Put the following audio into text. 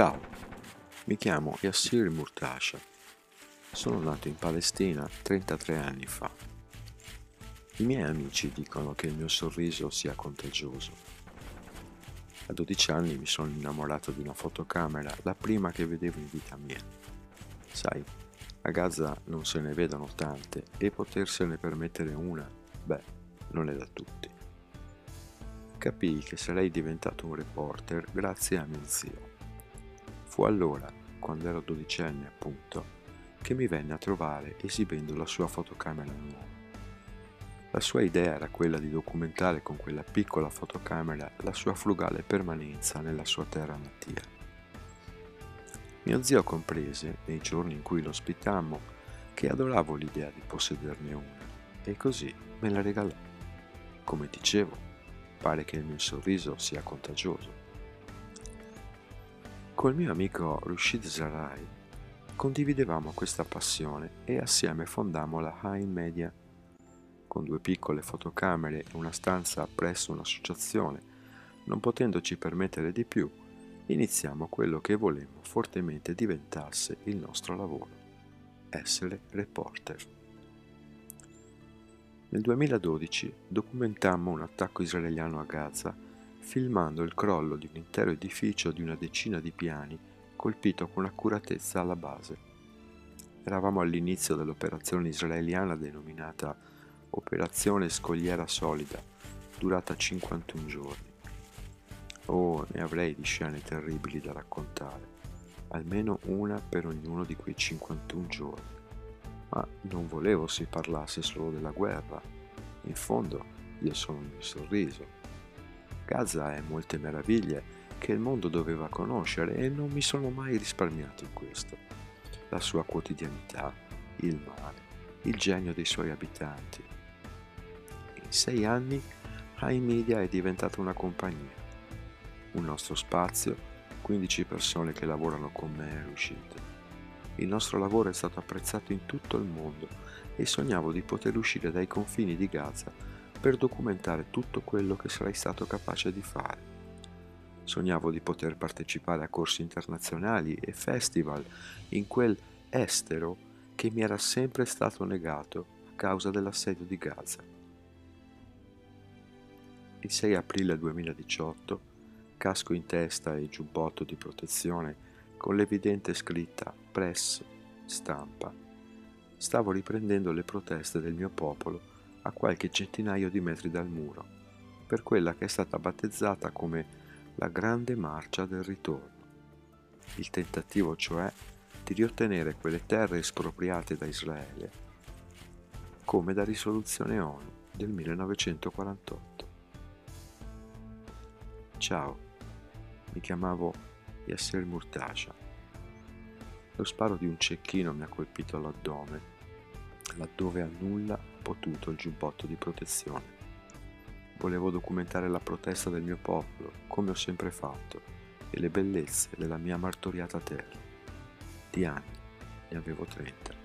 Ciao, mi chiamo Yassir Murtasha. Sono nato in Palestina 33 anni fa. I miei amici dicono che il mio sorriso sia contagioso. A 12 anni mi sono innamorato di una fotocamera, la prima che vedevo in vita mia. Sai, a Gaza non se ne vedono tante e potersene permettere una, beh, non è da tutti. Capii che sarei diventato un reporter grazie a mio zio. Fu allora, quando ero dodicenne appunto, che mi venne a trovare esibendo la sua fotocamera nuova. La sua idea era quella di documentare con quella piccola fotocamera la sua frugale permanenza nella sua terra natia. Mio zio comprese, nei giorni in cui lo ospitammo, che adoravo l'idea di possederne una e così me la regalò. Come dicevo, pare che il mio sorriso sia contagioso. Col mio amico Rushid Zarai condividevamo questa passione e assieme fondammo la High Media con due piccole fotocamere e una stanza presso un'associazione, non potendoci permettere di più, iniziamo quello che volemmo fortemente diventasse il nostro lavoro, essere reporter. Nel 2012 documentammo un attacco israeliano a Gaza filmando il crollo di un intero edificio di una decina di piani colpito con accuratezza alla base. Eravamo all'inizio dell'operazione israeliana denominata Operazione Scogliera Solida, durata 51 giorni. Oh, ne avrei di scene terribili da raccontare, almeno una per ognuno di quei 51 giorni. Ma non volevo si parlasse solo della guerra. In fondo, io sono il mio sorriso. Gaza è molte meraviglie che il mondo doveva conoscere e non mi sono mai risparmiato in questo. La sua quotidianità, il mare, il genio dei suoi abitanti, sei anni High Media è diventata una compagnia, un nostro spazio, 15 persone che lavorano con me è riuscito. Il nostro lavoro è stato apprezzato in tutto il mondo e sognavo di poter uscire dai confini di Gaza per documentare tutto quello che sarei stato capace di fare. Sognavo di poter partecipare a corsi internazionali e festival in quel estero che mi era sempre stato negato a causa dell'assedio di Gaza. Il 6 aprile 2018, casco in testa e giubbotto di protezione con l'evidente scritta Press, stampa. Stavo riprendendo le proteste del mio popolo a qualche centinaio di metri dal muro, per quella che è stata battezzata come la Grande Marcia del Ritorno. Il tentativo cioè di riottenere quelle terre espropriate da Israele, come da risoluzione ONU del 1948. Ciao, mi chiamavo Yasser Murtasha. Lo sparo di un cecchino mi ha colpito all'addome, laddove a nulla potuto il giubbotto di protezione. Volevo documentare la protesta del mio popolo, come ho sempre fatto, e le bellezze della mia martoriata terra. Di anni ne avevo 30.